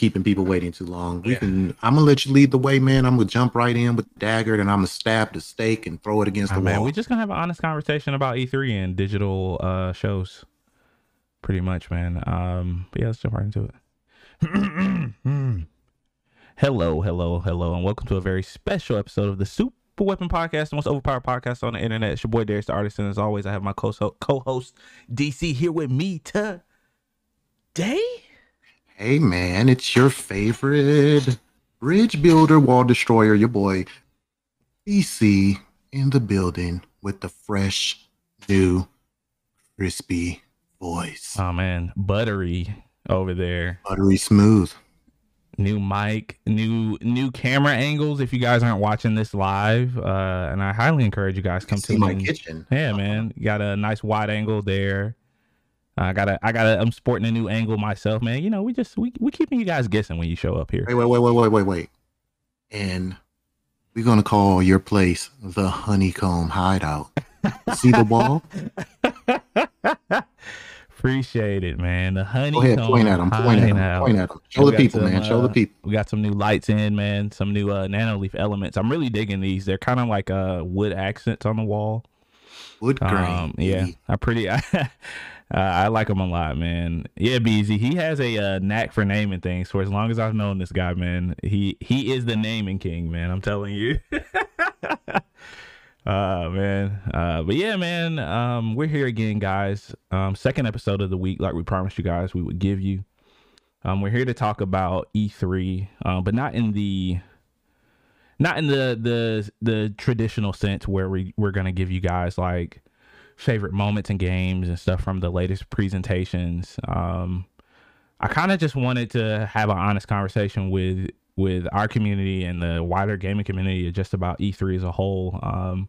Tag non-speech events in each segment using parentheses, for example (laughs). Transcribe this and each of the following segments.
keeping people waiting too long. We yeah. can. I'm gonna let you lead the way, man. I'm gonna jump right in with the dagger, and I'm gonna stab the stake and throw it against oh, the man, wall. We're just gonna have an honest conversation about E3 and digital uh, shows, pretty much, man. Um, but yeah, let's jump right into it. (clears throat) hello, hello, hello, and welcome to a very special episode of the Super Weapon Podcast, the most overpowered podcast on the internet. It's your boy Darius the Artist, and as always, I have my co-host DC here with me today. Hey man, it's your favorite bridge builder, wall destroyer, your boy DC in the building with the fresh, new, crispy voice. Oh man, buttery over there. Buttery smooth. New mic, new new camera angles. If you guys aren't watching this live, uh, and I highly encourage you guys come to my kitchen. Yeah, man, got a nice wide angle there. I gotta, I gotta, I'm sporting a new angle myself, man. You know, we just, we, we keeping you guys guessing when you show up here. Wait, wait, wait, wait, wait, wait, wait. And we're gonna call your place the Honeycomb Hideout. See the wall? (laughs) Appreciate it, man. The honeycomb. Go ahead, point at them. Point at them. Point at them. Show the people, some, man. Show the uh, people. We got some new lights in, man. Some new uh, Nanoleaf elements. I'm really digging these. They're kind of like uh, wood accents on the wall. Wood grain. Um, yeah, I pretty. (laughs) Uh, I like him a lot, man. Yeah, Beezy, he has a uh, knack for naming things. For as long as I've known this guy, man, he he is the naming king, man. I'm telling you. (laughs) uh man. Uh, but yeah, man. Um, we're here again, guys. Um, second episode of the week, like we promised you guys we would give you. Um, we're here to talk about E3, uh, but not in the not in the the the traditional sense where we we're gonna give you guys like favorite moments and games and stuff from the latest presentations. Um, I kind of just wanted to have an honest conversation with with our community and the wider gaming community just about E3 as a whole. Um,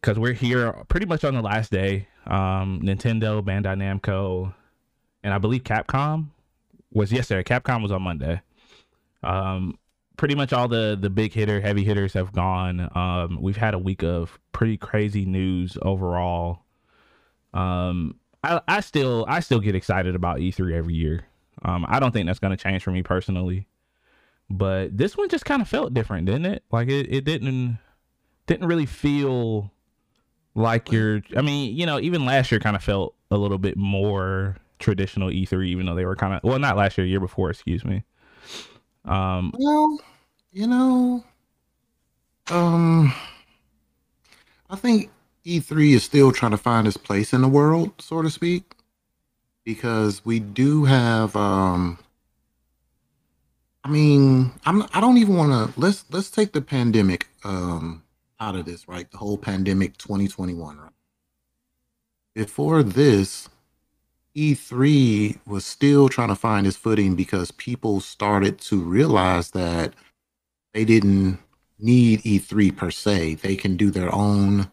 because we're here pretty much on the last day. Um, Nintendo, Bandai Namco, and I believe Capcom was yesterday. Capcom was on Monday. Um, pretty much all the the big hitter heavy hitters have gone. Um, we've had a week of pretty crazy news overall. Um, I, I still i still get excited about e3 every year. Um, i don't think that's going to change for me personally but this one just kind of felt different didn't it? Like it, it didn't didn't really feel like you're i mean you know even last year kind of felt a little bit more traditional e3 even though they were kind of well not last year year before excuse me. Um, well, you know, um, I think E3 is still trying to find its place in the world, so to speak, because we do have. Um, I mean, I'm. I don't even want to. Let's let's take the pandemic um, out of this, right? The whole pandemic 2021, right? Before this, E3 was still trying to find its footing because people started to realize that they didn't need E3 per se. They can do their own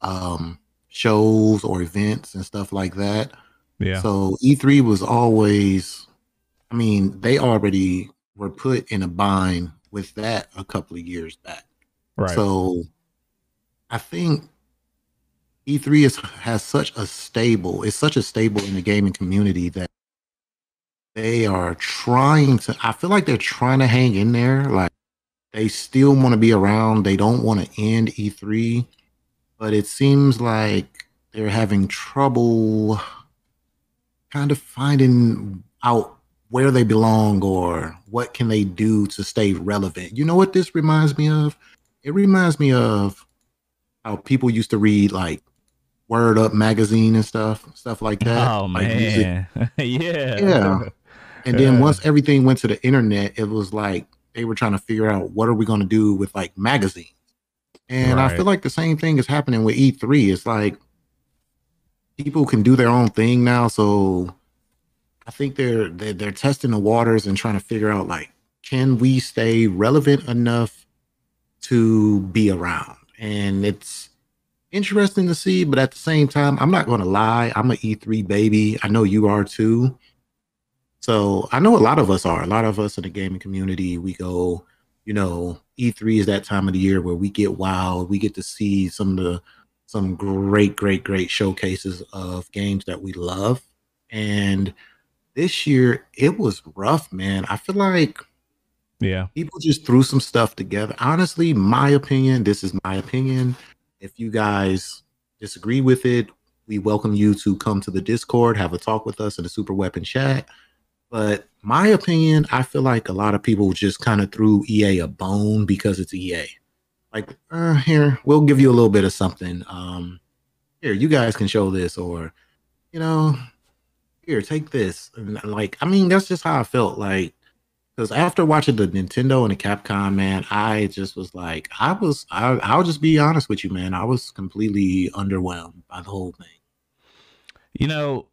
um, shows or events and stuff like that. Yeah. So E3 was always, I mean, they already were put in a bind with that a couple of years back. Right. So I think E3 is has such a stable, it's such a stable in the gaming community that they are trying to I feel like they're trying to hang in there. Like they still want to be around. They don't want to end E3, but it seems like they're having trouble kind of finding out where they belong or what can they do to stay relevant. You know what this reminds me of? It reminds me of how people used to read like Word Up magazine and stuff, stuff like that. Oh like man, (laughs) yeah, yeah. And then once everything went to the internet, it was like they were trying to figure out what are we going to do with like magazines. And right. I feel like the same thing is happening with E3. It's like people can do their own thing now, so I think they're they're, they're testing the waters and trying to figure out like can we stay relevant enough to be around? And it's interesting to see, but at the same time, I'm not going to lie. I'm an E3 baby. I know you are too. So I know a lot of us are. A lot of us in the gaming community, we go, you know, E3 is that time of the year where we get wild. We get to see some of the some great, great, great showcases of games that we love. And this year it was rough, man. I feel like yeah, people just threw some stuff together. Honestly, my opinion, this is my opinion. If you guys disagree with it, we welcome you to come to the Discord, have a talk with us in the Super Weapon chat. But my opinion, I feel like a lot of people just kind of threw EA a bone because it's EA. Like, uh, here, we'll give you a little bit of something. Um, here, you guys can show this, or you know, here, take this. And like, I mean, that's just how I felt. Like, because after watching the Nintendo and the Capcom, man, I just was like, I was, I, I'll just be honest with you, man. I was completely underwhelmed by the whole thing. You know,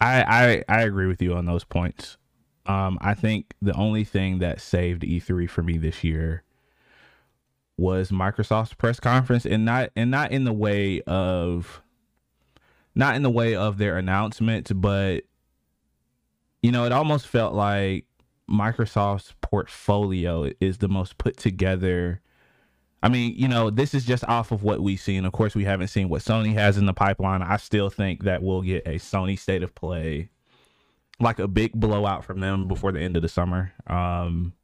I I, I agree with you on those points. Um, I think the only thing that saved E3 for me this year was Microsoft's press conference, and not and not in the way of not in the way of their announcements, but you know, it almost felt like Microsoft's portfolio is the most put together. I mean, you know, this is just off of what we've seen. Of course, we haven't seen what Sony has in the pipeline. I still think that we'll get a Sony state of play, like a big blowout from them before the end of the summer. Um,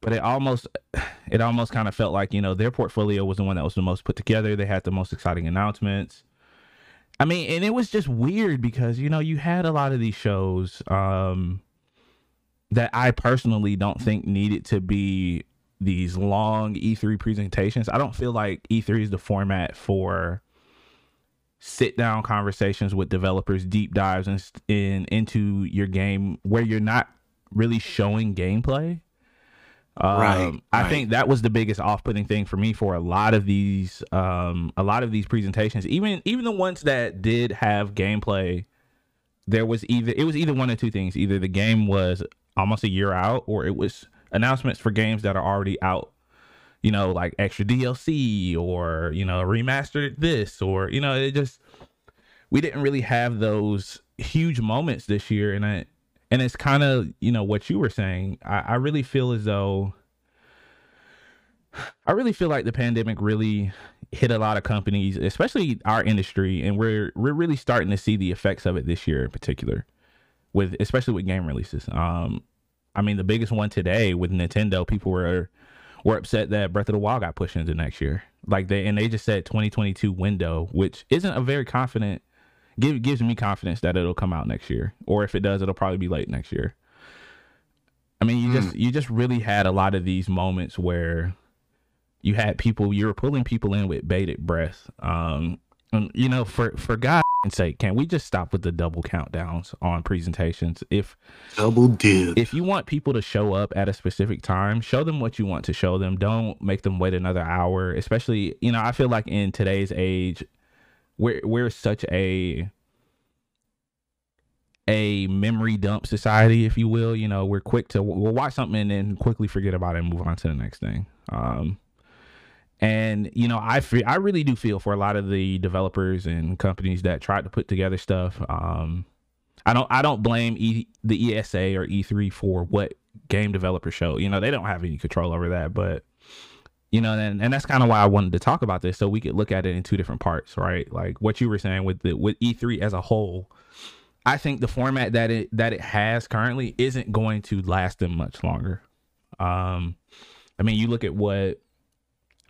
but it almost, it almost kind of felt like you know their portfolio was the one that was the most put together. They had the most exciting announcements. I mean, and it was just weird because you know you had a lot of these shows um, that I personally don't think needed to be these long E3 presentations. I don't feel like E3 is the format for sit down conversations with developers, deep dives in, in into your game where you're not really showing gameplay. Um, right, I think that was the biggest off-putting thing for me for a lot of these, um, a lot of these presentations. Even even the ones that did have gameplay, there was either it was either one of two things: either the game was almost a year out, or it was announcements for games that are already out. You know, like extra DLC or you know remastered this, or you know, it just we didn't really have those huge moments this year, and I and it's kind of you know what you were saying. I, I, really feel as though i really feel like the pandemic really hit a lot of companies especially our industry. And we're we're really starting to see the effects of it this year in particular with especially with game releases. Um i mean the biggest one today with nintendo people were were upset that breath of the wild got pushed into next year like they and they just said 2022 window which isn't a very confident give, gives me confidence that it'll come out next year, or if it does, it'll probably be late next year. I mean, you mm. just you just really had a lot of these moments where you had people you were pulling people in with bated breath. Um, you know, for for God's sake, can we just stop with the double countdowns on presentations? If double dip, if you want people to show up at a specific time, show them what you want to show them. Don't make them wait another hour. Especially, you know, I feel like in today's age, we're we're such a a memory dump society, if you will. You know, we're quick to we'll watch something and then quickly forget about it and move on to the next thing. Um, and you know, I feel, I really do feel for a lot of the developers and companies that tried to put together stuff. Um, I don't I don't blame e, the ESA or E3 for what game developers show. You know, they don't have any control over that, but you know and, and that's kind of why i wanted to talk about this so we could look at it in two different parts right like what you were saying with the with e3 as a whole i think the format that it that it has currently isn't going to last them much longer um i mean you look at what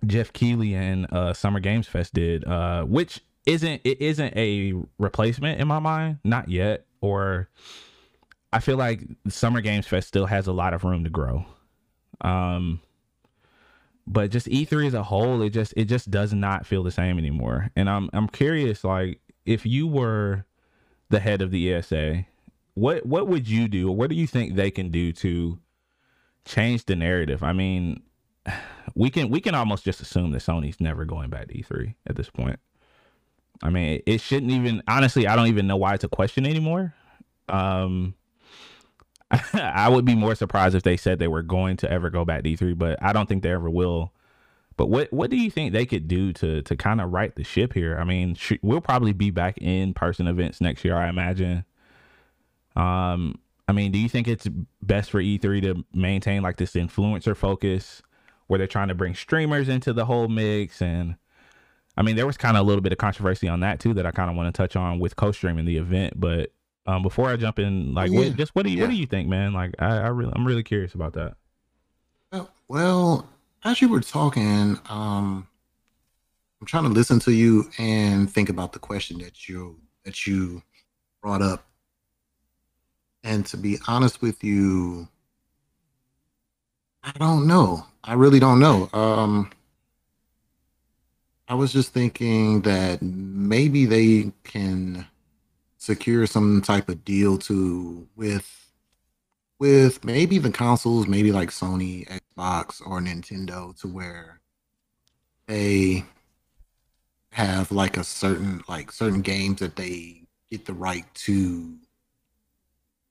geoff keighley and uh summer games fest did uh which isn't it isn't a replacement in my mind not yet or i feel like summer games fest still has a lot of room to grow um but just E3 as a whole, it just it just does not feel the same anymore. And I'm I'm curious, like if you were the head of the ESA, what what would you do, what do you think they can do to change the narrative? I mean, we can we can almost just assume that Sony's never going back to E3 at this point. I mean, it, shouldn't even honestly. I don't even know why it's a question anymore. Um, (laughs) I would be more surprised if they said they were going to ever go back to E3, but I don't think they ever will. But what what do you think they could do to to kind of right the ship here? I mean, sh- we'll probably be back in person events next year, I imagine. Um, I mean, do you think it's best for E3 to maintain like this influencer focus where they're trying to bring streamers into the whole mix and I mean, there was kind of a little bit of controversy on that too that I kind of want to touch on with co-streaming the event, but Um, before I jump in, like, oh, yeah. what, just what do you yeah. what do you think, man? Like, I, I really I'm really curious about that. Well, as you were talking, um, I'm trying to listen to you and think about the question that you that you brought up. And to be honest with you, I don't know. I really don't know. Um, I was just thinking that maybe they can secure some type of deal to with with maybe the consoles, maybe like Sony, Xbox, or Nintendo, to where they have like a certain like certain games that they get the right to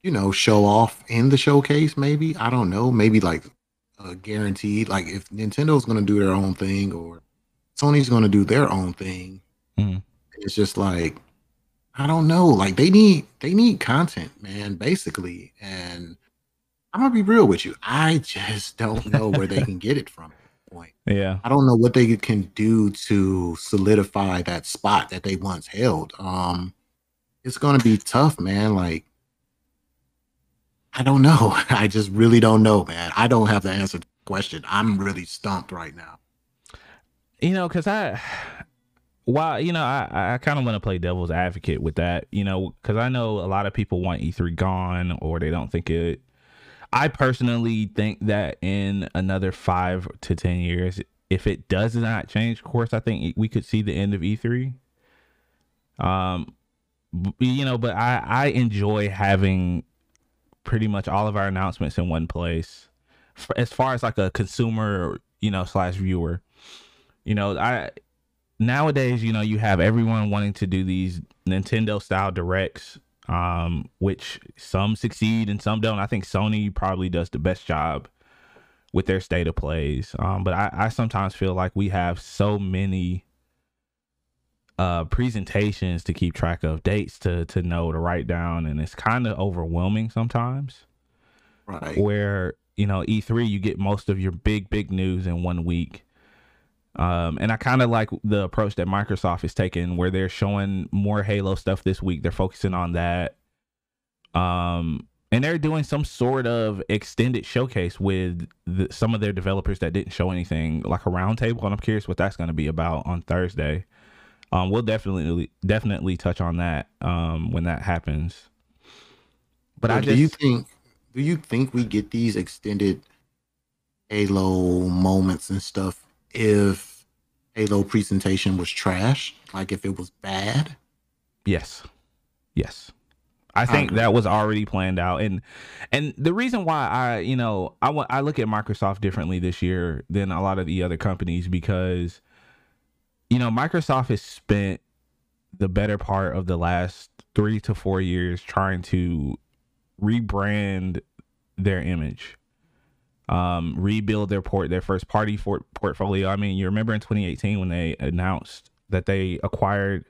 you know show off in the showcase maybe i don't know maybe like uh, guaranteed like if nintendo's going to do their own thing or Sony's going to do their own thing. Mm. It's just like I don't know. Like they need they need content, man, basically. And I'm gonna be real with you. I just don't know where they can get it from. Point. (laughs) Yeah. I don't know what they can do to solidify that spot that they once held. Um, it's gonna be tough, man. Like I don't know. (laughs) I just really don't know, man. I don't have the answer to the question. I'm really stumped right now. You know, because I, while you know, I I kind of want to play devil's advocate with that. You know, because I know a lot of people want E3 gone or they don't think it. I personally think that in another five to ten years, if it does not change course, I think we could see the end of E3. Um, you know, but I I enjoy having pretty much all of our announcements in one place. As far as like a consumer, you know, slash viewer, you know, I nowadays, you know, you have everyone wanting to do these Nintendo style directs, um, which some succeed and some don't. I think Sony probably does the best job with their state of plays. Um, but I, I sometimes feel like we have so many uh presentations to keep track of, dates to to know to write down, and it's kind of overwhelming sometimes. Right. Where, you know, E3 you get most of your big, big news in one week um, and I kind of like the approach that Microsoft is taking, where they're showing more Halo stuff this week. They're focusing on that. Um, and they're doing some sort of extended showcase with the, some of their developers that didn't show anything, like a roundtable. And I'm curious what that's going to be about on Thursday. Um, we'll definitely definitely touch on that um, when that happens. But so I just, do you think do you think we get these extended Halo moments and stuff if Halo presentation was trash, like if it was bad. Yes. Yes. I think that was already planned out, and and the reason why I you know I want I look at Microsoft differently this year than a lot of the other companies because you know Microsoft has spent the better part of the last three to four years trying to rebrand their image um, rebuild their port their first party for, portfolio. I mean, you remember in 2018 when they announced that they acquired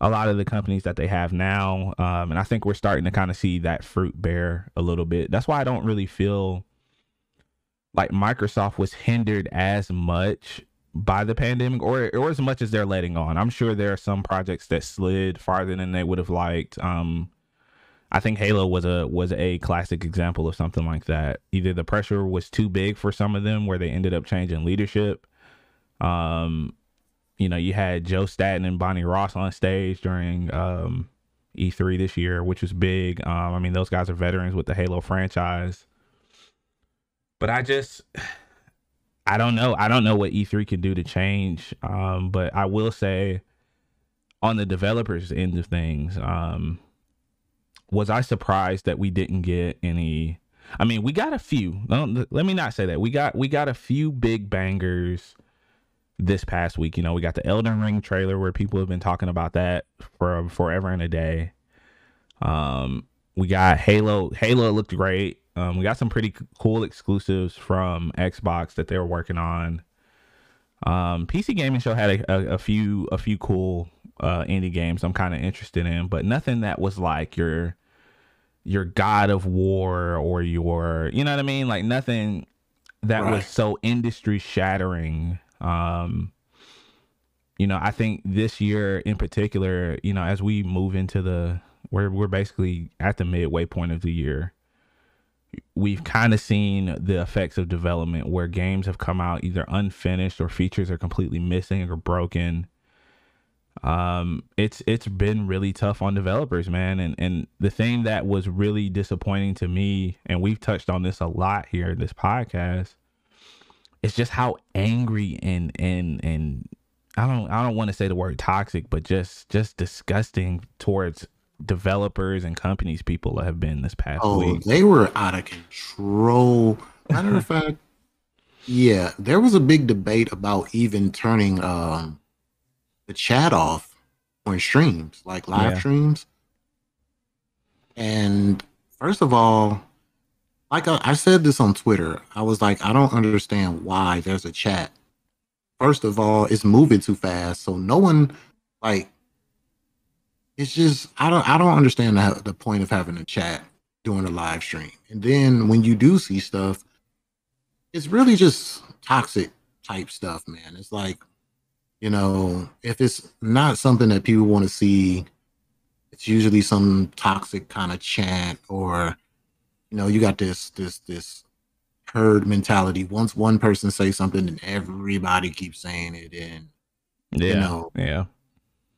a lot of the companies that they have now, um, and I think we're starting to kind of see that fruit bear a little bit. That's why I don't really feel like Microsoft was hindered as much by the pandemic or or as much as they're letting on. I'm sure there are some projects that slid farther than they would have liked. Um, I think Halo was a was a classic example of something like that. Either the pressure was too big for some of them, where they ended up changing leadership. Um, you know, you had Joe Staten and Bonnie Ross on stage during um, E3 this year, which was big. Um, I mean, those guys are veterans with the Halo franchise. But I just, I don't know. I don't know what E3 can do to change. Um, but I will say, on the developers end of things, um, was I surprised that we didn't get any? I mean, we got a few. Let me not say that we got we got a few big bangers this past week. You know, we got the Elden Ring trailer where people have been talking about that for forever and a day. Um, we got Halo. Halo looked great. Um, we got some pretty cool exclusives from Xbox that they were working on. Um, PC Gaming Show had a, a, a few a few cool uh, indie games I'm kind of interested in, but nothing that was like your your God of War or your you know what I mean, like nothing that right. was so industry shattering. Um, you know, I think this year in particular, you know, as we move into the we're we're basically at the midway point of the year. We've kind of seen the effects of development where games have come out either unfinished or features are completely missing or broken. Um, it's it's been really tough on developers, man. And and the thing that was really disappointing to me, and we've touched on this a lot here in this podcast, is just how angry and and and I don't I don't want to say the word toxic, but just just disgusting towards developers and companies people have been this past oh, week. They were out of control. Matter of (laughs) fact, yeah, there was a big debate about even turning um the chat off on streams, like live yeah. streams. And first of all, like I, I said this on Twitter, I was like, I don't understand why there's a chat first of all, it's moving too fast. So no one like it's just I don't I don't understand the, the point of having a chat during a live stream. And then when you do see stuff, it's really just toxic type stuff, man. It's like, you know, if it's not something that people want to see, it's usually some toxic kind of chant or you know, you got this this this herd mentality. Once one person says something, and everybody keeps saying it, and yeah, you know, yeah.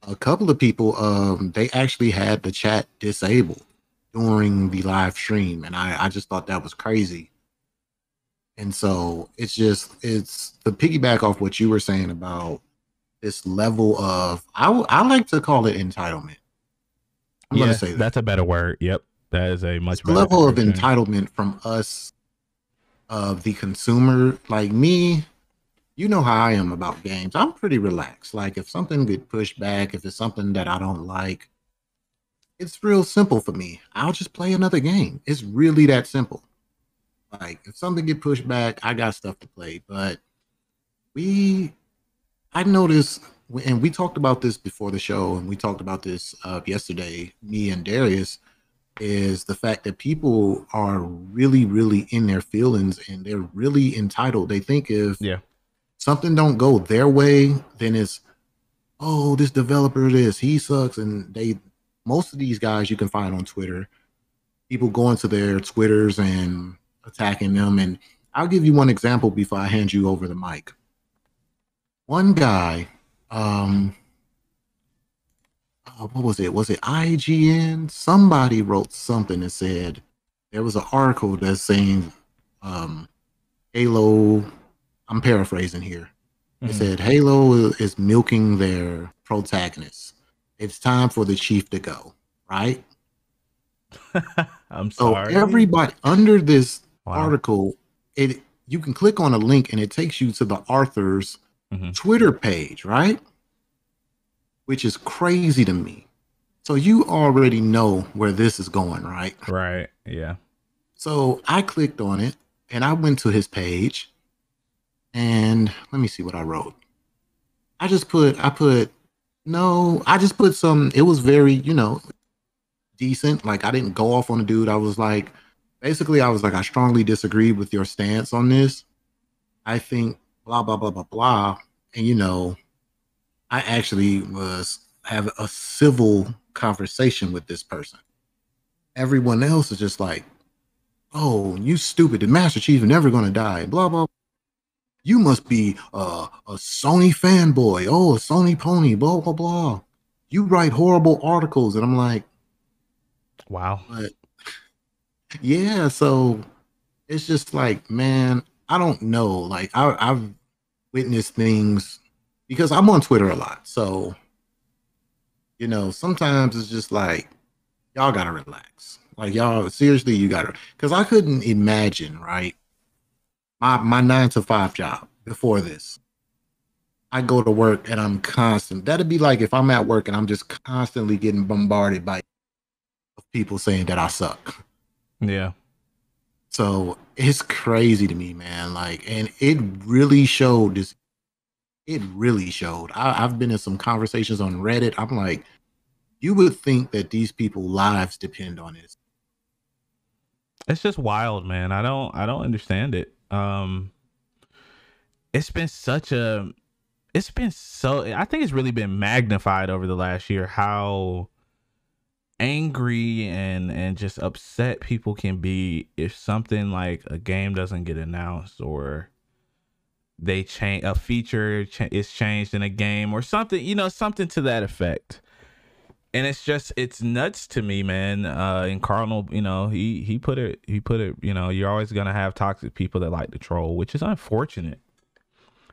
A couple of people, um, they actually had the chat disabled during the live stream, and I, I just thought that was crazy. And so it's just it's the piggyback off what you were saying about this level of I, I like to call it entitlement. I'm yeah, gonna say that. that's a better word. Yep, that is a much level of entitlement from us of the consumer like me you know how i am about games. I'm pretty relaxed. Like if something get pushed back if it's something that i don't like it's real simple for me. I'll just play another game. It's really that simple. Like if something get pushed back i got stuff to play. But we i noticed and we talked about this before the show and we talked about this uh, yesterday me and darius is the fact that people are really, really in their feelings and they're really entitled. They think if yeah something don't go their way, then it's oh this developer this he sucks, and they most of these guys you can find on Twitter, people going to their Twitters and attacking them. And I'll give you one example before I hand you over the mic. One guy, um, uh, what was it? Was it IGN? Somebody wrote something that said there was an article that's saying um, Halo. I'm paraphrasing here. It mm-hmm. said Halo is milking their protagonist. It's time for the chief to go. Right. (laughs) I'm sorry. So everybody under this wow. article, it you can click on a link and it takes you to the author's mm-hmm. Twitter page, right? which is crazy to me. So you already know where this is going, right? Right. Yeah. So I clicked on it and I went to his page and let me see what I wrote. I just put I put no, I just put some it was very, you know, decent. Like I didn't go off on a dude. I was like basically I was like I strongly disagree with your stance on this. I think blah blah blah blah blah and you know I actually was have a civil conversation with this person. Everyone else is just like, "Oh, you stupid! The Master Chief is never going to die." Blah blah. You must be uh, a Sony fanboy. Oh, a Sony pony. Blah blah blah. You write horrible articles, and I'm like, "Wow." But yeah, so it's just like, man, I don't know. Like I, I've witnessed things because I'm on Twitter a lot. So, you know, sometimes it's just like, y'all gotta relax. Like y'all seriously, you gotta because I couldn't imagine, right? My my nine to five job before this. I go to work and I'm constant. That'd be like if I'm at work and I'm just constantly getting bombarded by people saying that I suck. Yeah. So it's crazy to me, man. Like, and it really showed this it really showed. I, have been in some conversations on Reddit. I'm like, you would think that these people' lives depend on this. It's just wild, man. I don't I don't understand it. Um it's been such a it's been so I think it's really been magnified over the last year how angry and and just upset people can be if something like a game doesn't get announced or they change a feature ch- is changed in a game or something you know something to that effect and it's just it's nuts to me man uh in cardinal you know he he put it he put it you know you're always gonna have toxic people that like to troll which is unfortunate.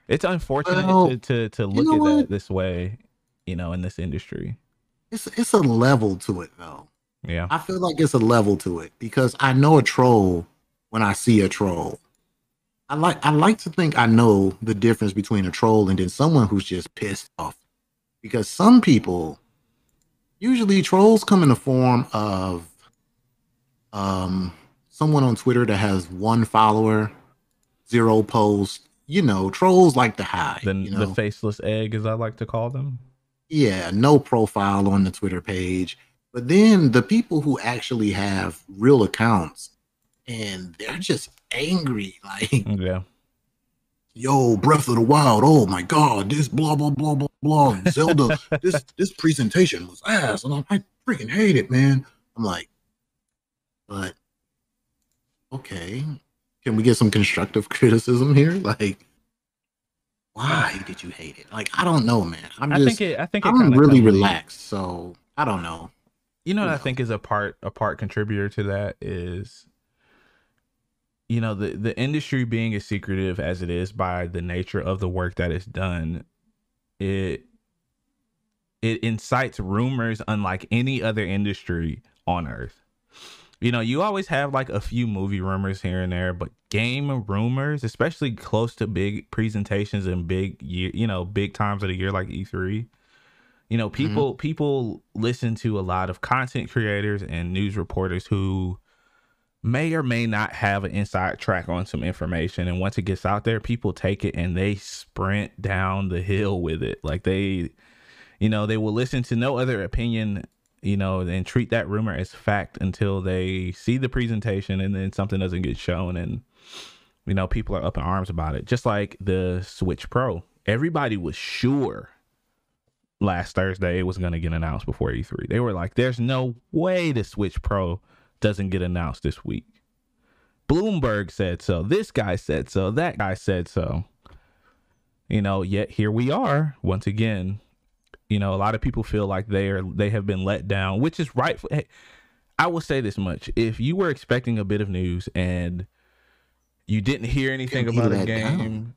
It's unfortunate well, to, to to look at what? that this way you know in this industry. It's it's a level to it though. Yeah. I feel like it's a level to it because i know a troll when i see a troll. I like i like to think i know the difference between a troll and then someone who's just pissed off because some people usually trolls come in the form of um someone on Twitter that has one follower, zero posts. You know, trolls like to hide. The, you know? the faceless egg, as I like to call them. Yeah, no profile on the Twitter page. But then the people who actually have real accounts and they're just angry, (laughs) like yeah yo, Breath of the Wild, oh my god, this blah blah blah blah blah. Zelda, (laughs) this this presentation was ass, and I'm, I freaking hate it, man. I'm like, but okay, can we get some constructive (laughs) criticism here? Like, why did you hate it? Like, I don't know, man. I'm just, I think it, I think I'm really relaxed, so I don't know. You know what I think is a part a part contributor to that is you know the the industry being as secretive as it is by the nature of the work that is done it it incites rumors unlike any other industry on earth you know you always have like a few movie rumors here and there but game rumors especially close to big presentations and big year you know big times of the year like e3 you know people mm-hmm. people listen to a lot of content creators and news reporters who may or may not have an inside track on some information. And once it gets out there people take it and they sprint down the hill with it. Like they you know they will listen to no other opinion you know and treat that rumor as fact until they see the presentation and then something doesn't get shown and you know people are up in arms about it. Just like the switch pro. Everybody was sure last thursday it was going to get announced before e3 they were like there's no way the switch pro doesn't get announced this week. Bloomberg said so. This guy said so. That guy said so. You know, yet here we are once again. You know, a lot of people feel like they are they have been let down, which is right. Hey, I will say this much: if you were expecting a bit of news and you didn't hear anything about a game, down.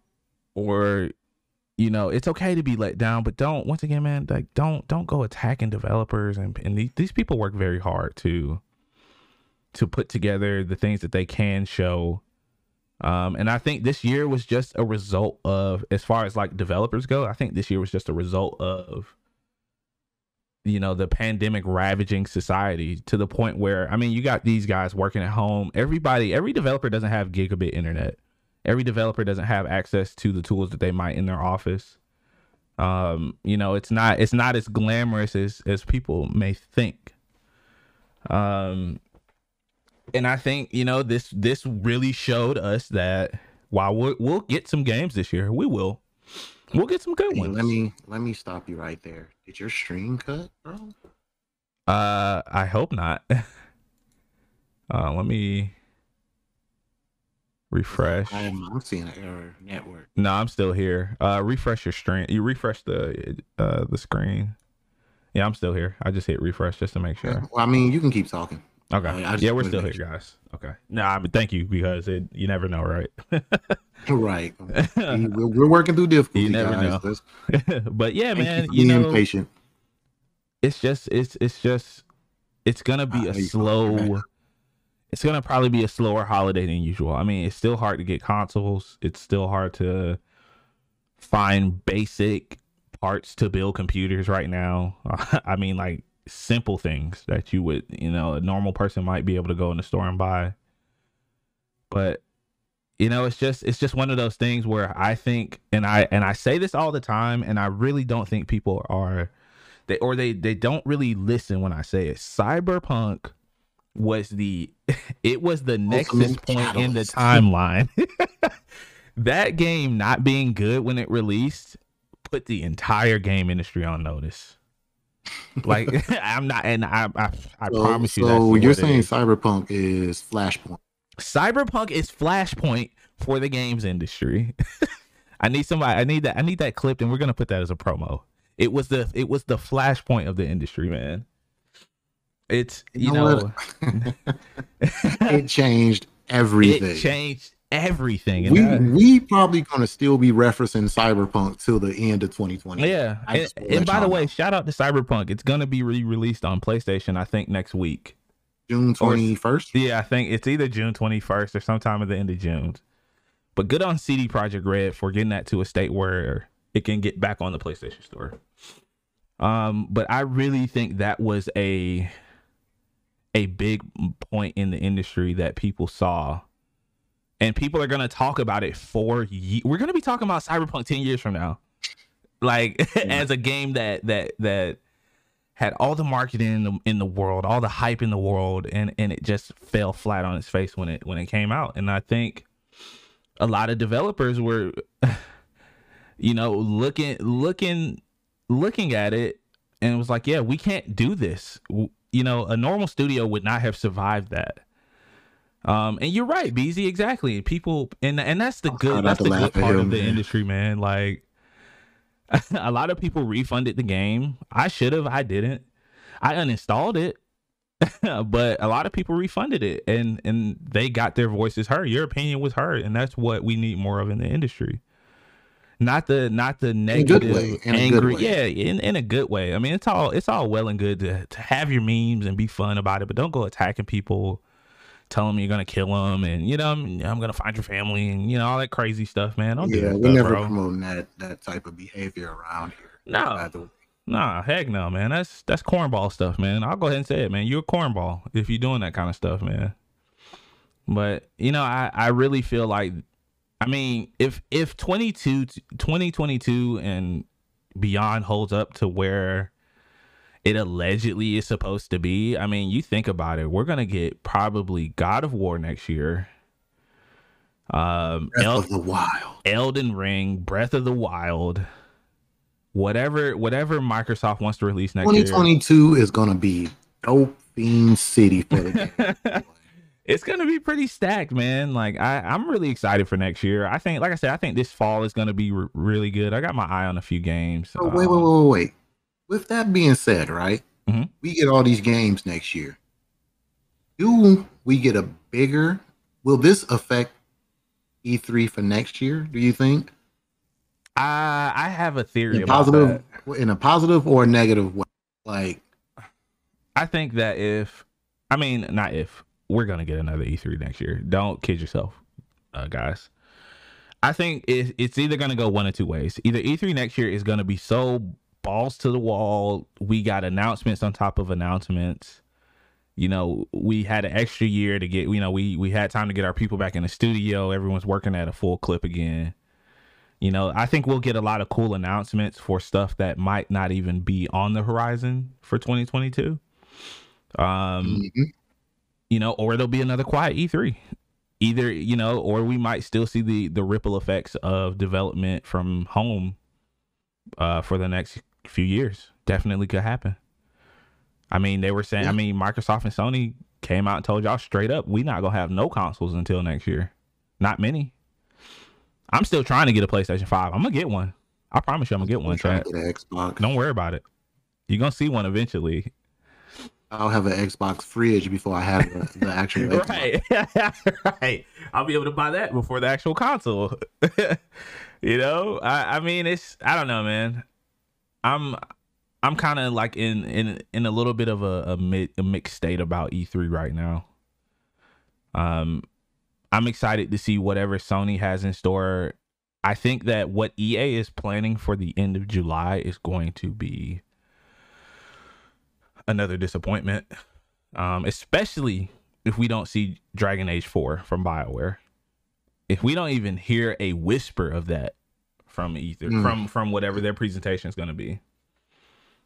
or you know, it's okay to be let down, but don't once again, man, like don't don't go attacking developers and and these, these people work very hard to to put together the things that they can show. Um, and I think this year was just a result of, as far as like developers go, I think this year was just a result of, you know, the pandemic ravaging society to the point where, I mean, you got these guys working at home. Everybody, every developer doesn't have gigabit internet. Every developer doesn't have access to the tools that they might in their office. Um, you know, it's not it's not as glamorous as as people may think. Um, and I think you know this this really showed us that while we'll, we'll get some games this year, we will. We'll get some good hey, ones. Let me let me stop you right there. Did your stream cut, bro? Uh, I hope not. (laughs) uh, let me refresh. I'm, I'm seeing an error network. No, I'm still here. Uh, refresh your stream. You refresh the uh the screen. Yeah, I'm still here. I just hit refresh just to make sure. Well, I mean, you can keep talking. Okay. yeah, we're still here, guys. Okay. No, nah, mean, thank you because it, you never know, right? (laughs) right. (laughs) We're, we're, working through difficulty. You never guys. know. (laughs) but yeah, thank man, you, you know, patient. It's just, it's, it's just, it's gonna be ah, a slow. It's gonna probably be a slower holiday than usual. I mean, it's still hard to get consoles. It's still hard to find basic parts to build computers right now. I mean, like simple things that you would, you know, a normal person might be able to go in the store and buy. But you know, it's just it's just one of those things where I think and I and I say this all the time and I really don't think people are they or they they don't really listen when I say it. Cyberpunk was the (laughs) it was the nexus point in the timeline. (laughs) that game not being good when it released put the entire game industry on notice Like (laughs) I'm not, and I I, I So, promise you. so you're saying. Cyberpunk is Flashpoint? Cyberpunk is Flashpoint for the games industry. (laughs) I need somebody. I need that. I need that clipped, and we're gonna put that as a promo. It was the it was the Flashpoint of the industry, man. It's you, You know know, (laughs) It changed everything. it changed everything. And we that- we probably gonna still be referencing Cyberpunk till the end of 2020. yeah. And, and by the way, shout out to Cyberpunk. It's gonna be re-released on PlayStation. I think next week. June Or- 21st. Yeah, I think it's either June 21st or sometime at the end of June. But good on CD Projekt Red for getting that to a state where it can get back on the PlayStation Store. Um, but I really think that was a a big point in the industry that people saw, and people are gonna talk about it for ye- we're gonna be talking about Cyberpunk ten years from now, like (laughs) as a game that that that had all the marketing in the, in the world, all the hype in the world, and and it just fell flat on its face when it when it came out. And I think a lot of developers were, (laughs) you know, looking looking looking at it, and it was like, yeah, we can't do this. You know, a normal studio would not have survived that. Um, and you're right, BZ, exactly. People, and and that's the good, that's the good part him, of the man. industry, man. Like, (laughs) a lot of people refunded the game. I should have. I didn't. I uninstalled it, (laughs) but a lot of people refunded it, and and they got their voices heard. Your opinion was heard, and that's what we need more of in the industry. Not the not the negative, way, angry. Yeah, in in a good way. I mean, it's all it's all well and good to to have your memes and be fun about it, but don't go attacking people. Tell them you're gonna kill him, and you know I'm, I'm gonna find your family, and you know all that crazy stuff, man. Don't do Yeah, that we stuff, never bro. promoting that that type of behavior around here. No. by the way. Nah, heck no, man. That's that's cornball stuff, man. I'll go ahead and say it, man. You're a cornball if you're doing that kind of stuff, man. But you know, I I really feel like, I mean, if if 22 2022 and beyond holds up to where it allegedly is supposed to be, I mean, you think about it, we're gonna get probably God of War next year. Um, Breath El- of the Wild. Elden Ring, Breath of the Wild, whatever whatever Microsoft wants to release next year. 2022 is gonna be dope fiend city for the game. (laughs) It's gonna be pretty stacked, man. Like I, I'm really excited for next year. I think, like I said, I think this fall is gonna be r- really good. I got my eye on a few games. Oh, wait, wait, Um, wait, wait, wait. With that being said, right? Mhm. We get all these games next year. Do we get a bigger? Will this affect E3 for next year? Do you think I I have a theory in positive, that. in a positive or negative way? Like, I think that if, I mean, not if, we're gonna get another E3 next year. Don't kid yourself, uh, guys. I think it, it's either gonna go one of two ways. Either E3 next year is gonna be so balls to the wall. We got announcements on top of announcements. You know, we had an extra year to get. You know, we we had time to get our people back in the studio. Everyone's working at a full clip again. You know, I think we'll get a lot of cool announcements for stuff that might not even be on the horizon for 2022 um mhm. you know or there'll be another quiet e3 either you know or we might still see the the ripple effects of development from home uh for the next few years. Definitely could happen. I mean they were saying i mean microsoft and sony came out and told y'all straight up we not gonna have no consoles until next year. Not many. I'm still trying to get a playstation 5 i'm gonna get one. I promise you i'm gonna get one trying to get an Xbox. don't worry about it. You're gonna see one eventually. I'll have an Xbox fridge before I have the, the actual (laughs) right. (laughs) Right. I'll be able to buy that before the actual console. (laughs) You know? I, I mean it's i don't know man i'm i'm kind of like in in in a little bit of a, a, mid, a mixed state about e3 right now. Um i'm excited to see whatever sony has in store. I think that what ea is planning for the end of july is going to be another disappointment. Um, especially if we don't see Dragon Age 4 from BioWare. If we don't even hear a whisper of that from either Mm. from from whatever their presentation is going to be.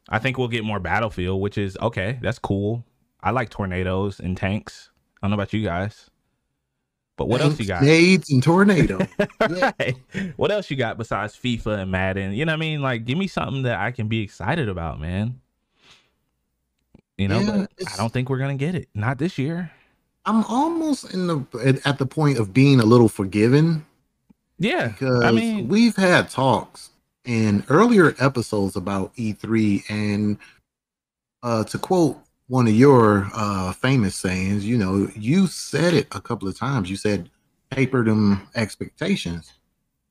I think we'll get more Battlefield, which is okay, that's cool. I like tornadoes and tanks. I don't know about you guys. But what else you got? Nades and tornado. (laughs) right. What else you got besides FIFA and Madden? You know what I mean? Like give me something that I can be excited about, man. You know, yeah, I don't think we're gonna get it. Not this year. I'm almost in the at the point of being a little forgiven. Yeah, because I mean, we've had talks in earlier episodes about E3, and uh, to quote one of your uh, famous sayings, you know, you said it a couple of times. You said paper them expectations.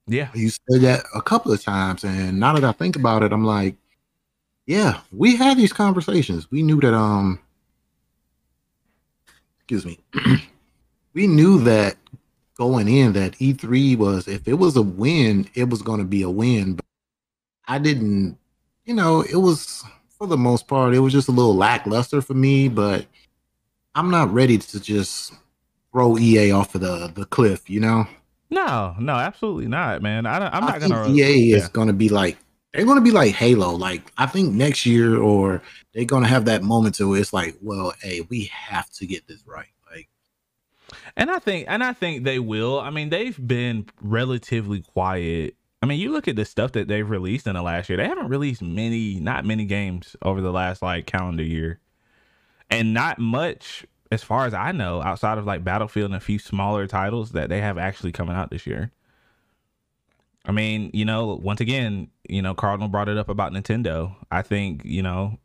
Yeah, you said that a couple of times, and now that I think about it, I'm like, yeah, we had these conversations. We knew that um excuse me. (clears throat) we knew that going in that E3 was if it was a win, it was going to be a win, but I didn't, you know, it was for the most part, it was just a little lackluster for me, but I'm not ready to just throw EA off of the the cliff, you know? No, no, absolutely not, man. I, am not gonna. EA yeah. is gonna be like they're gonna be like Halo. Like I think next year, or they're gonna have that moment to it's like, well, hey, we have to get this right. And I think, and I think they will. I mean, they've been relatively quiet. I mean, you look at the stuff that they've released in the last year. They haven't released many, not many games over the last like calendar year, and not much as far as I know, outside of like Battlefield and a few smaller titles that they have actually coming out this year. I mean, you know, once again, you know, Cardinal brought it up about Nintendo. I think, you know,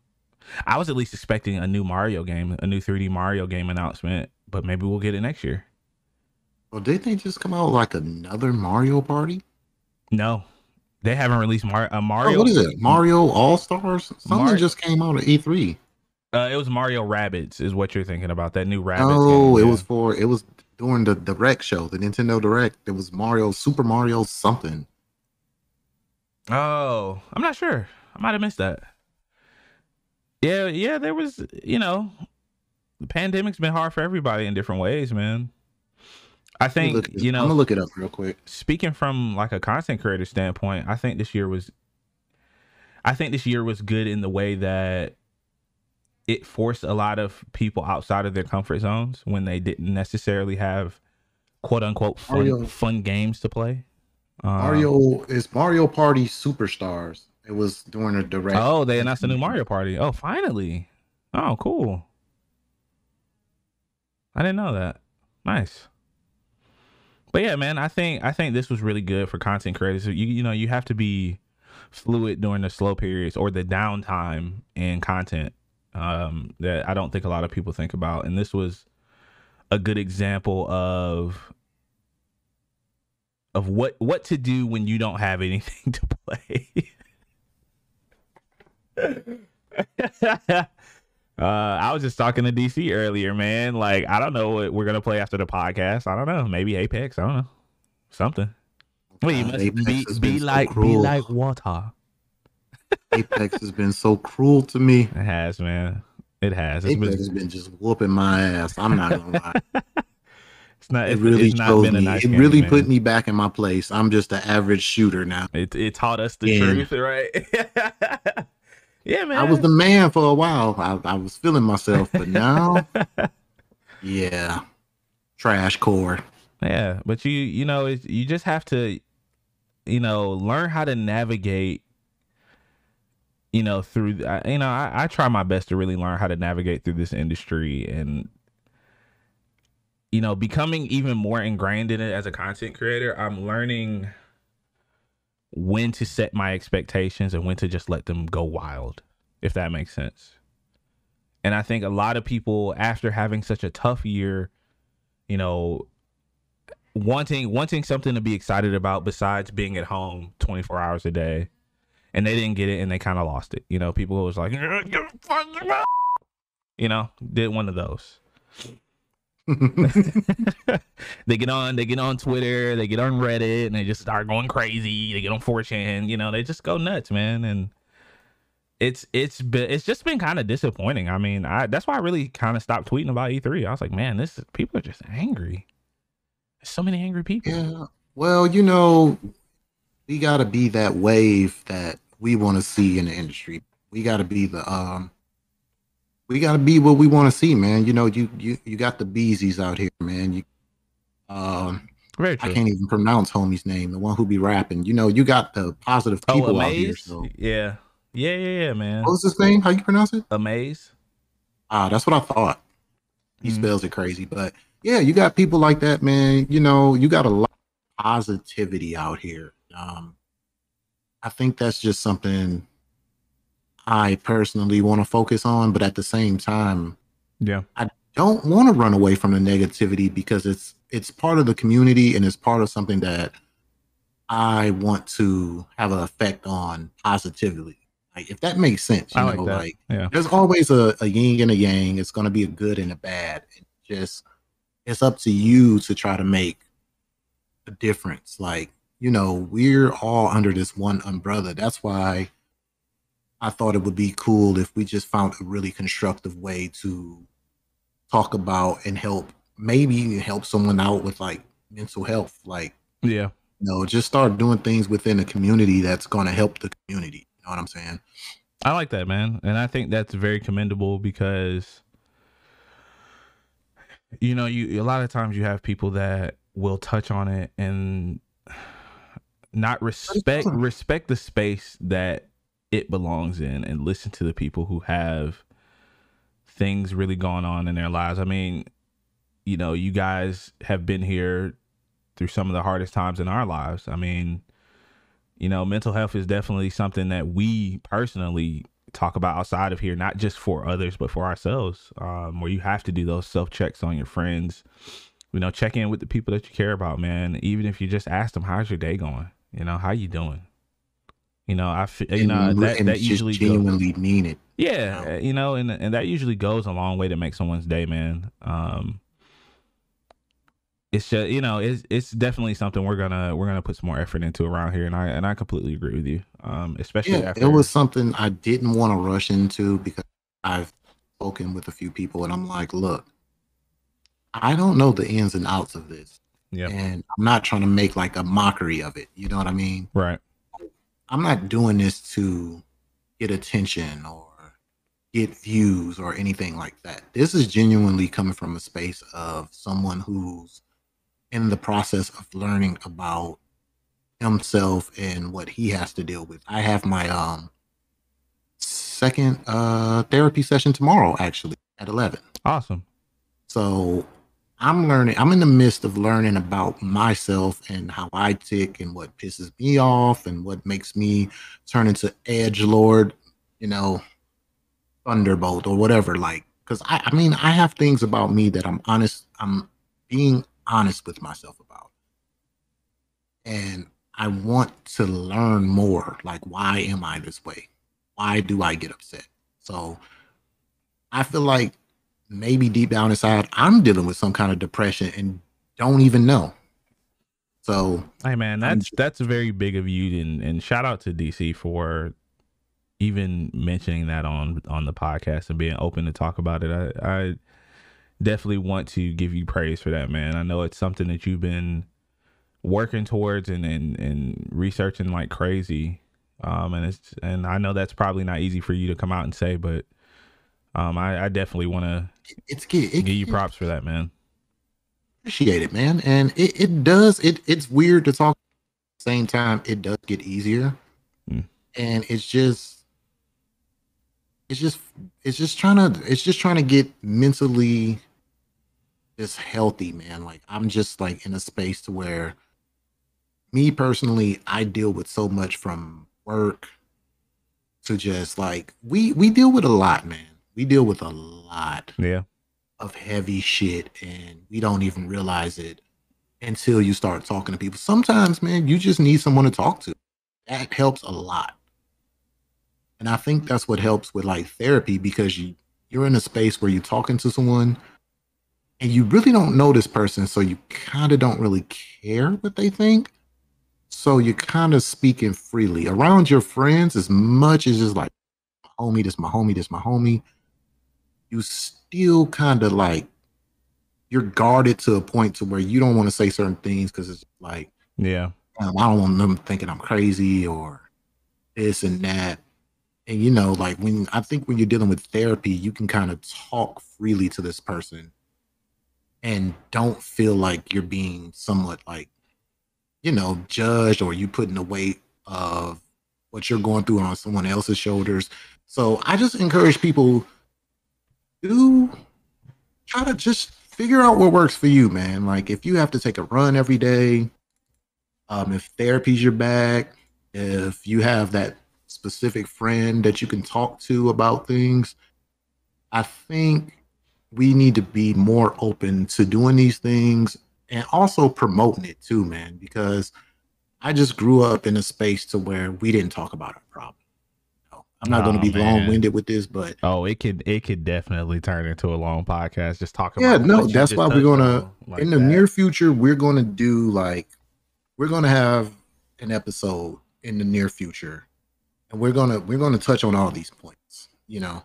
I was at least expecting a new Mario game, a new 3D Mario game announcement, but maybe we'll get it next year. Well, did they just come out like another Mario Party? No, they haven't released Mar- a Mario. Oh, what is it? Mario All Stars? Something Mar- just came out at E3. Uh, it was Mario Rabbids, is what you're thinking about. That new Rabbids. Oh, game, it yeah. was for it was during the Direct show, the Nintendo Direct. It was Mario, Super Mario something. Oh, I'm not sure. I might have missed that. Yeah, yeah, there was, you know, the pandemic's been hard for everybody in different ways, man. I think, you know, I'm gonna look it up real quick. Speaking from like a content creator standpoint, I think this year was, I think this year was good in the way that it forced a lot of people outside of their comfort zones when they didn't necessarily have quote unquote fun, Mario, fun games to play. Um, Mario is Mario Party Superstars. It was during a direct. Oh, they announced a new Mario Party. Oh, finally. Oh, cool. I didn't know that. Nice. But yeah, man, I think I think this was really good for content creators. You you know, you have to be fluid during the slow periods or the downtime in content um, that I don't think a lot of people think about. And this was a good example of of what what to do when you don't have anything (laughs) to play. (laughs) uh, I was just talking to DC earlier, man. Like, I don't know what we're gonna play after the podcast. I don't know. Maybe Apex. I don't know. Something. Well, you must be, be like be like water. Apex has been so cruel to me. It has, man. It has. It's Apex been... has been just whooping my ass. I'm not gonna lie. (laughs) it's not. It, really it's chose me. Nice it game, really man. put me back in my place. I'm just an average shooter now. It it taught us the truth, right? (laughs) yeah, man. I was the man for a while. I, I was feeling myself, but now, (laughs) yeah, trash core. Yeah, but you you know you just have to, you know, learn how to navigate you know through you know I, I try my best to really learn how to navigate through this industry and you know becoming even more ingrained in it as a content creator i'm learning when to set my expectations and when to just let them go wild if that makes sense and i think a lot of people after having such a tough year you know wanting wanting something to be excited about besides being at home 24 hours a day and they didn't get it and they kind of lost it. You know, people was like, you know, did one of those. (laughs) they get on, they get on Twitter, they get on Reddit, and they just start going crazy. They get on 4chan, you know, they just go nuts, man. And it's it's been it's just been kind of disappointing. I mean, I that's why I really kind of stopped tweeting about E3. I was like, man, this is, people are just angry. There's so many angry people. Yeah. Well, you know, we got to be that wave that we want to see in the industry. We got to be the um we got to be what we want to see, man. You know, you you you got the Beezies out here, man. You um I can't even pronounce homie's name, the one who be rapping. You know, you got the positive oh, people oh, out here. So. Yeah. Yeah, yeah, yeah, man. What was his name? How you pronounce it? Amaze. Ah, that's what I thought. He mm-hmm. spells it crazy, but yeah, you got people like that, man. You know, you got a lot of positivity out here. Um, I think that's just something I personally want to focus on, but at the same time, yeah, I don't want to run away from the negativity because it's it's part of the community and it's part of something that I want to have an effect on positively. Like if that makes sense, you I know, like, like yeah. there's always a, a yin and a yang. It's gonna be a good and a bad. It just it's up to you to try to make a difference. Like, you know, we're all under this one umbrella. That's why I thought it would be cool if we just found a really constructive way to talk about and help maybe help someone out with like mental health. Like, yeah, you know, just start doing things within a community that's going to help the community. You know what I'm saying? I like that, man. And I think that's very commendable because you know, you a lot of times you have people that will touch on it and (sighs) not respect respect the space that it belongs in and listen to the people who have things really going on in their lives. I mean, you know, you guys have been here through some of the hardest times in our lives. I mean, you know, mental health is definitely something that we personally talk about outside of here, not just for others, but for ourselves, um, where you have to do those self checks on your friends. You know, check in with the people that you care about, man. Even if you just ask them, "How's your day going?" You know, how you doing? You know, I you know that that usually genuinely goes, mean it. Yeah, you know, and and that usually goes a long way to make someone's day, man. Um, it's just you know it's it's definitely something we're gonna we're gonna put some more effort into around here, and I and I completely agree with you. Um, especially yeah, after it was something I didn't want to rush into because I've spoken with a few people, and I'm like, look, I don't know the ins and outs of this, yeah, and I'm not trying to make like a mockery of it. You know what I mean? Right. I'm not doing this to get attention or get views or anything like that. This is genuinely coming from a space of someone who's in the process of learning about himself and what he has to deal with. I have my um second uh therapy session tomorrow actually at 11. Awesome. So I'm learning I'm in the midst of learning about myself and how I tick and what pisses me off and what makes me turn into edge lord, you know, thunderbolt or whatever like cuz I I mean I have things about me that I'm honest I'm being honest with myself about. And I want to learn more. Like, why am I this way? Why do I get upset? So I feel like maybe deep down inside, I'm dealing with some kind of depression and don't even know. So hey man, that's just, that's very big of you and, and shout out to DC for even mentioning that on on the podcast and being open to talk about it. I, I definitely want to give you praise for that, man. I know it's something that you've been working towards and and, and researching like crazy. Um, and it's and I know that's probably not easy for you to come out and say, but um, I, I definitely want to it's it, give you props for that, man. Appreciate it, man. And it, it does it it's weird to talk. same time, it does get easier, mm. and it's just it's just it's just trying to it's just trying to get mentally just healthy, man. Like I'm just like in a space to where me personally, I deal with so much from work to just like we we deal with a lot, man. We deal with a lot yeah of heavy shit and we don't even realize it until you start talking to people. Sometimes, man, you just need someone to talk to. That helps a lot. And I think that's what helps with like therapy because you you're in a space where you're talking to someone and you really don't know this person, so you kind of don't really care what they think. So you're kind of speaking freely around your friends as much as just like, homie, this my homie, this my homie. You still kind of like you're guarded to a point to where you don't want to say certain things because it's like, yeah, um, I don't want them thinking I'm crazy or this and that. And you know, like when I think when you're dealing with therapy, you can kind of talk freely to this person and don't feel like you're being somewhat like, you know, judged or you putting the weight of what you're going through on someone else's shoulders. So I just encourage people do try to just figure out what works for you, man. Like if you have to take a run every day, um, if therapy's your bag, if you have that specific friend that you can talk to about things, I think we need to be more open to doing these things and also promoting it too, man, because I just grew up in a space to where we didn't talk about our problem. I'm not oh, going to be long winded with this, but oh, it could it could definitely turn into a long podcast just talking. About it. Yeah, no, that's why we're gonna like in the that. near future we're going to do like we're going to have an episode in the near future, and we're gonna we're gonna touch on all these points, you know.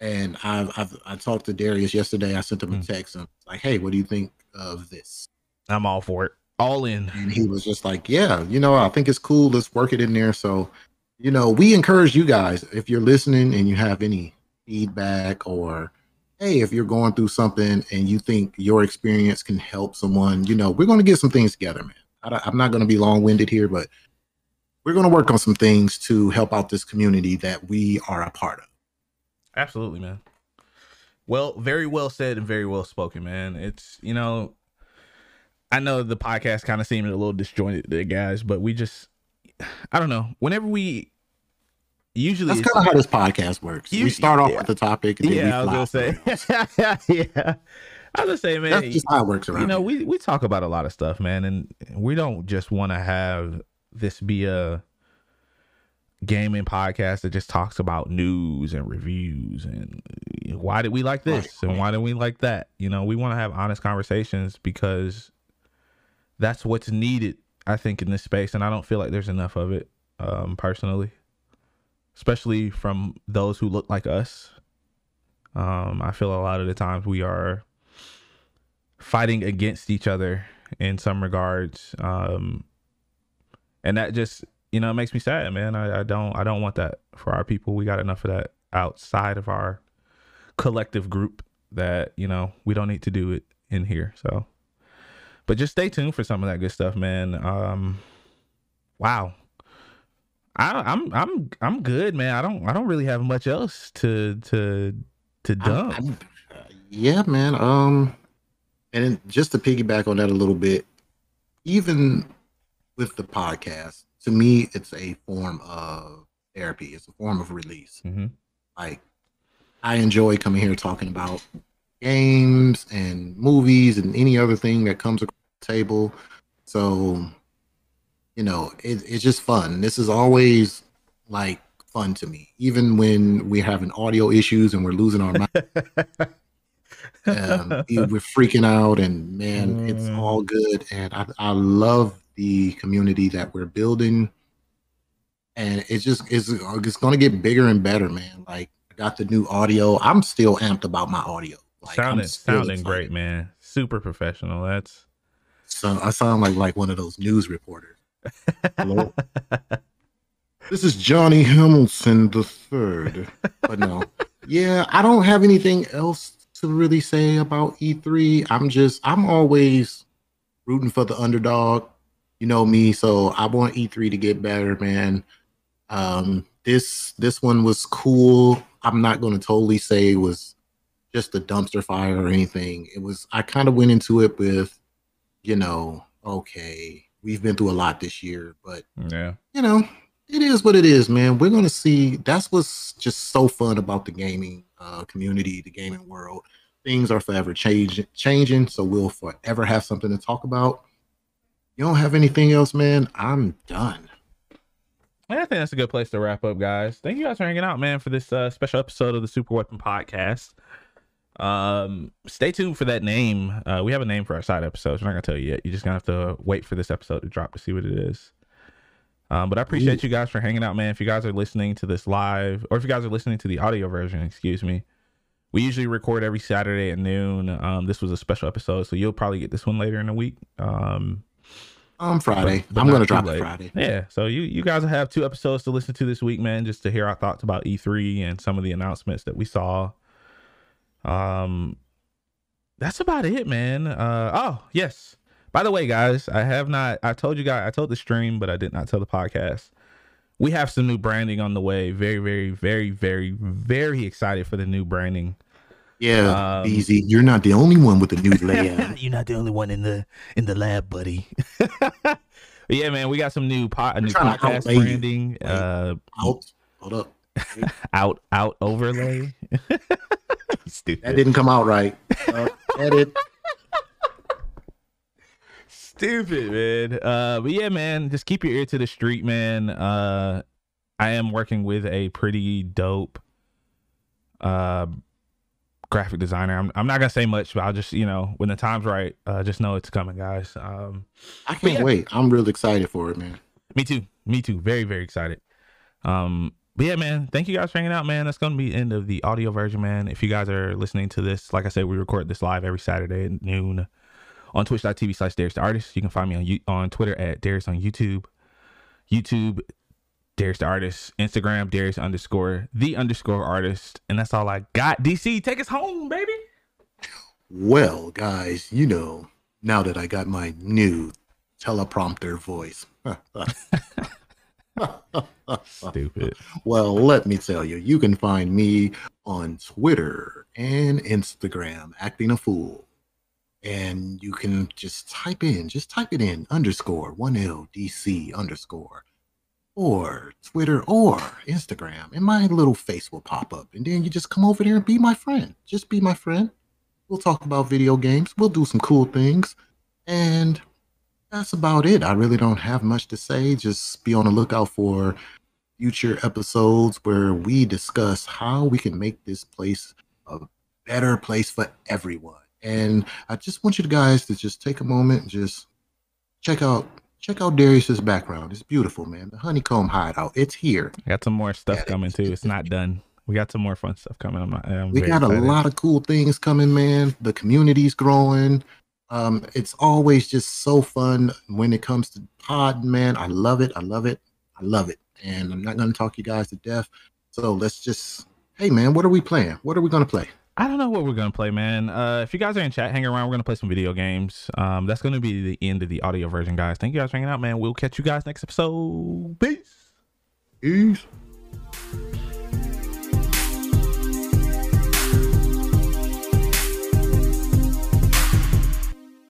And I've, I've I talked to Darius yesterday. I sent him mm. a text. I'm like, hey, what do you think of this? I'm all for it, all in. And he was just like, yeah, you know, I think it's cool. Let's work it in there. So you know, we encourage you guys if you're listening and you have any feedback or hey, if you're going through something and you think your experience can help someone, you know, we're going to get some things together, man. I, am not going to be long winded here, but we're going to work on some things to help out this community that we are a part of. Absolutely, man. Well, very well said and very well spoken, man. It's, you know, I know the podcast kind of seemed a little disjointed, guys, but we just, I don't know. Whenever we usually that's kind of how this podcast works. You, we start off yeah. with the topic. yeah, I was gonna say. (laughs) yeah, I was gonna say, man. That's just how it works around. You know, we we talk about a lot of stuff, man, and we don't just want to have this be a gaming podcast that just talks about news and reviews and eh, why did we like this right. and why did we like that. You know, we want to have honest conversations because that's what's needed I think in this space, and I don't feel like there's enough of it um, personally, especially from those who look like us. Um, I feel a lot of the times we are fighting against each other in some regards, um, and that just you know makes me sad, man. I, I don't I don't want that for our people. We got enough of that outside of our collective group that you know we don't need to do it in here. So but just stay tuned for some of that good stuff, man. Um, wow. I, I'm I'm I'm good, man. I don't I don't really have much else to to to dump. I, I, yeah, man. Um, and just to piggyback on that a little bit, even with the podcast, to me, it's a form of therapy. It's a form of release. Mm-hmm. Like I enjoy coming here talking about games and movies and any other thing that comes across table. So, you know, it, it's just fun. This is always like fun to me, even when we're having audio issues and we're losing our mind. (laughs) um, we're freaking out, and man, mm. it's all good. And I, I love the community that we're building, and it's just it's it's going to get bigger and better, man. Like I got the new audio. I'm still amped about my audio. Like, sounding sounding excited. great, man. Super professional. That's so I sound like like one of those news reporters. Hello. (laughs) this is Johnny Hamilton the third. But no. Yeah, I don't have anything else to really say about E3. I'm just I'm always rooting for the underdog. You know me, so I want E3 to get better, man. Um this this one was cool. I'm not going to totally say it was just a dumpster fire or anything. It was I kind of went into it with you know, okay, we've been through a lot this year, but yeah, you know, it is what it is, man. We're gonna see. That's what's just so fun about the gaming uh, community, the gaming world. Things are forever changing, changing. So we'll forever have something to talk about. You don't have anything else, man. I'm done. I think that's a good place to wrap up, guys. Thank you guys for hanging out, man, for this uh, special episode of the Super Weapon Podcast. Um, stay tuned for that name. Uh, we have a name for our side episodes. We're not gonna tell you yet. You're just gonna have to wait for this episode to drop to see what it is. Um, but I appreciate Ooh. you guys for hanging out, man. If you guys are listening to this live, or if you guys are listening to the audio version, excuse me, we usually record every Saturday at noon. Um, this was a special episode, so you'll probably get this one later in the week. Um, on Friday, but, but I'm gonna drop it Friday. Yeah, so you you guys will have two episodes to listen to this week, man, just to hear our thoughts about E3 and some of the announcements that we saw. Um, that's about it, man. Uh, oh yes. By the way, guys, I have not. I told you guys. I told the stream, but I did not tell the podcast. We have some new branding on the way. Very, very, very, very, very excited for the new branding. Yeah, um, easy. You're not the only one with the new layout. (laughs) you're not the only one in the in the lab, buddy. (laughs) yeah, man, we got some new pot, new podcast branding. Uh, out, hold up. (laughs) out, out overlay. Stupid. That didn't come out right. Uh, edit. Stupid, man. Uh, but yeah, man, just keep your ear to the street, man. Uh, I am working with a pretty dope uh graphic designer. I'm, I'm not gonna say much, but I'll just you know when the time's right, uh, just know it's coming, guys. Um, I can't yeah. wait. I'm really excited for it, man. Me too. Me too. Very very excited. Um, but yeah, man, thank you guys for hanging out, man. That's gonna be end of the audio version, man. If you guys are listening to this, like I said, we record this live every Saturday at noon on twitch.tv slash Darius the Artist. You can find me on on Twitter at Darius on YouTube. YouTube Darius the artist, Instagram, Darius underscore the underscore artist. And that's all I got. DC, take us home, baby. Well, guys, you know, now that I got my new teleprompter voice. (laughs) (laughs) (laughs) Stupid. Well, let me tell you, you can find me on Twitter and Instagram acting a fool. And you can just type in, just type it in underscore one L D C underscore or Twitter or Instagram, and my little face will pop up. And then you just come over there and be my friend. Just be my friend. We'll talk about video games. We'll do some cool things. And that's about it. I really don't have much to say. Just be on the lookout for future episodes where we discuss how we can make this place a better place for everyone. And I just want you guys to just take a moment and just check out check out Darius's background. It's beautiful, man. The honeycomb hideout. It's here. got some more stuff yeah, coming too. It's not done. We got some more fun stuff coming. I'm not, I'm we got excited. a lot of cool things coming, man. The community's growing. Um, it's always just so fun when it comes to pod, man. I love it. I love it. I love it. And I'm not gonna talk you guys to death. So let's just hey man, what are we playing? What are we gonna play? I don't know what we're gonna play, man. Uh, if you guys are in chat, hang around. We're gonna play some video games. Um, that's gonna be the end of the audio version, guys. Thank you guys for hanging out, man. We'll catch you guys next episode. Peace. Peace.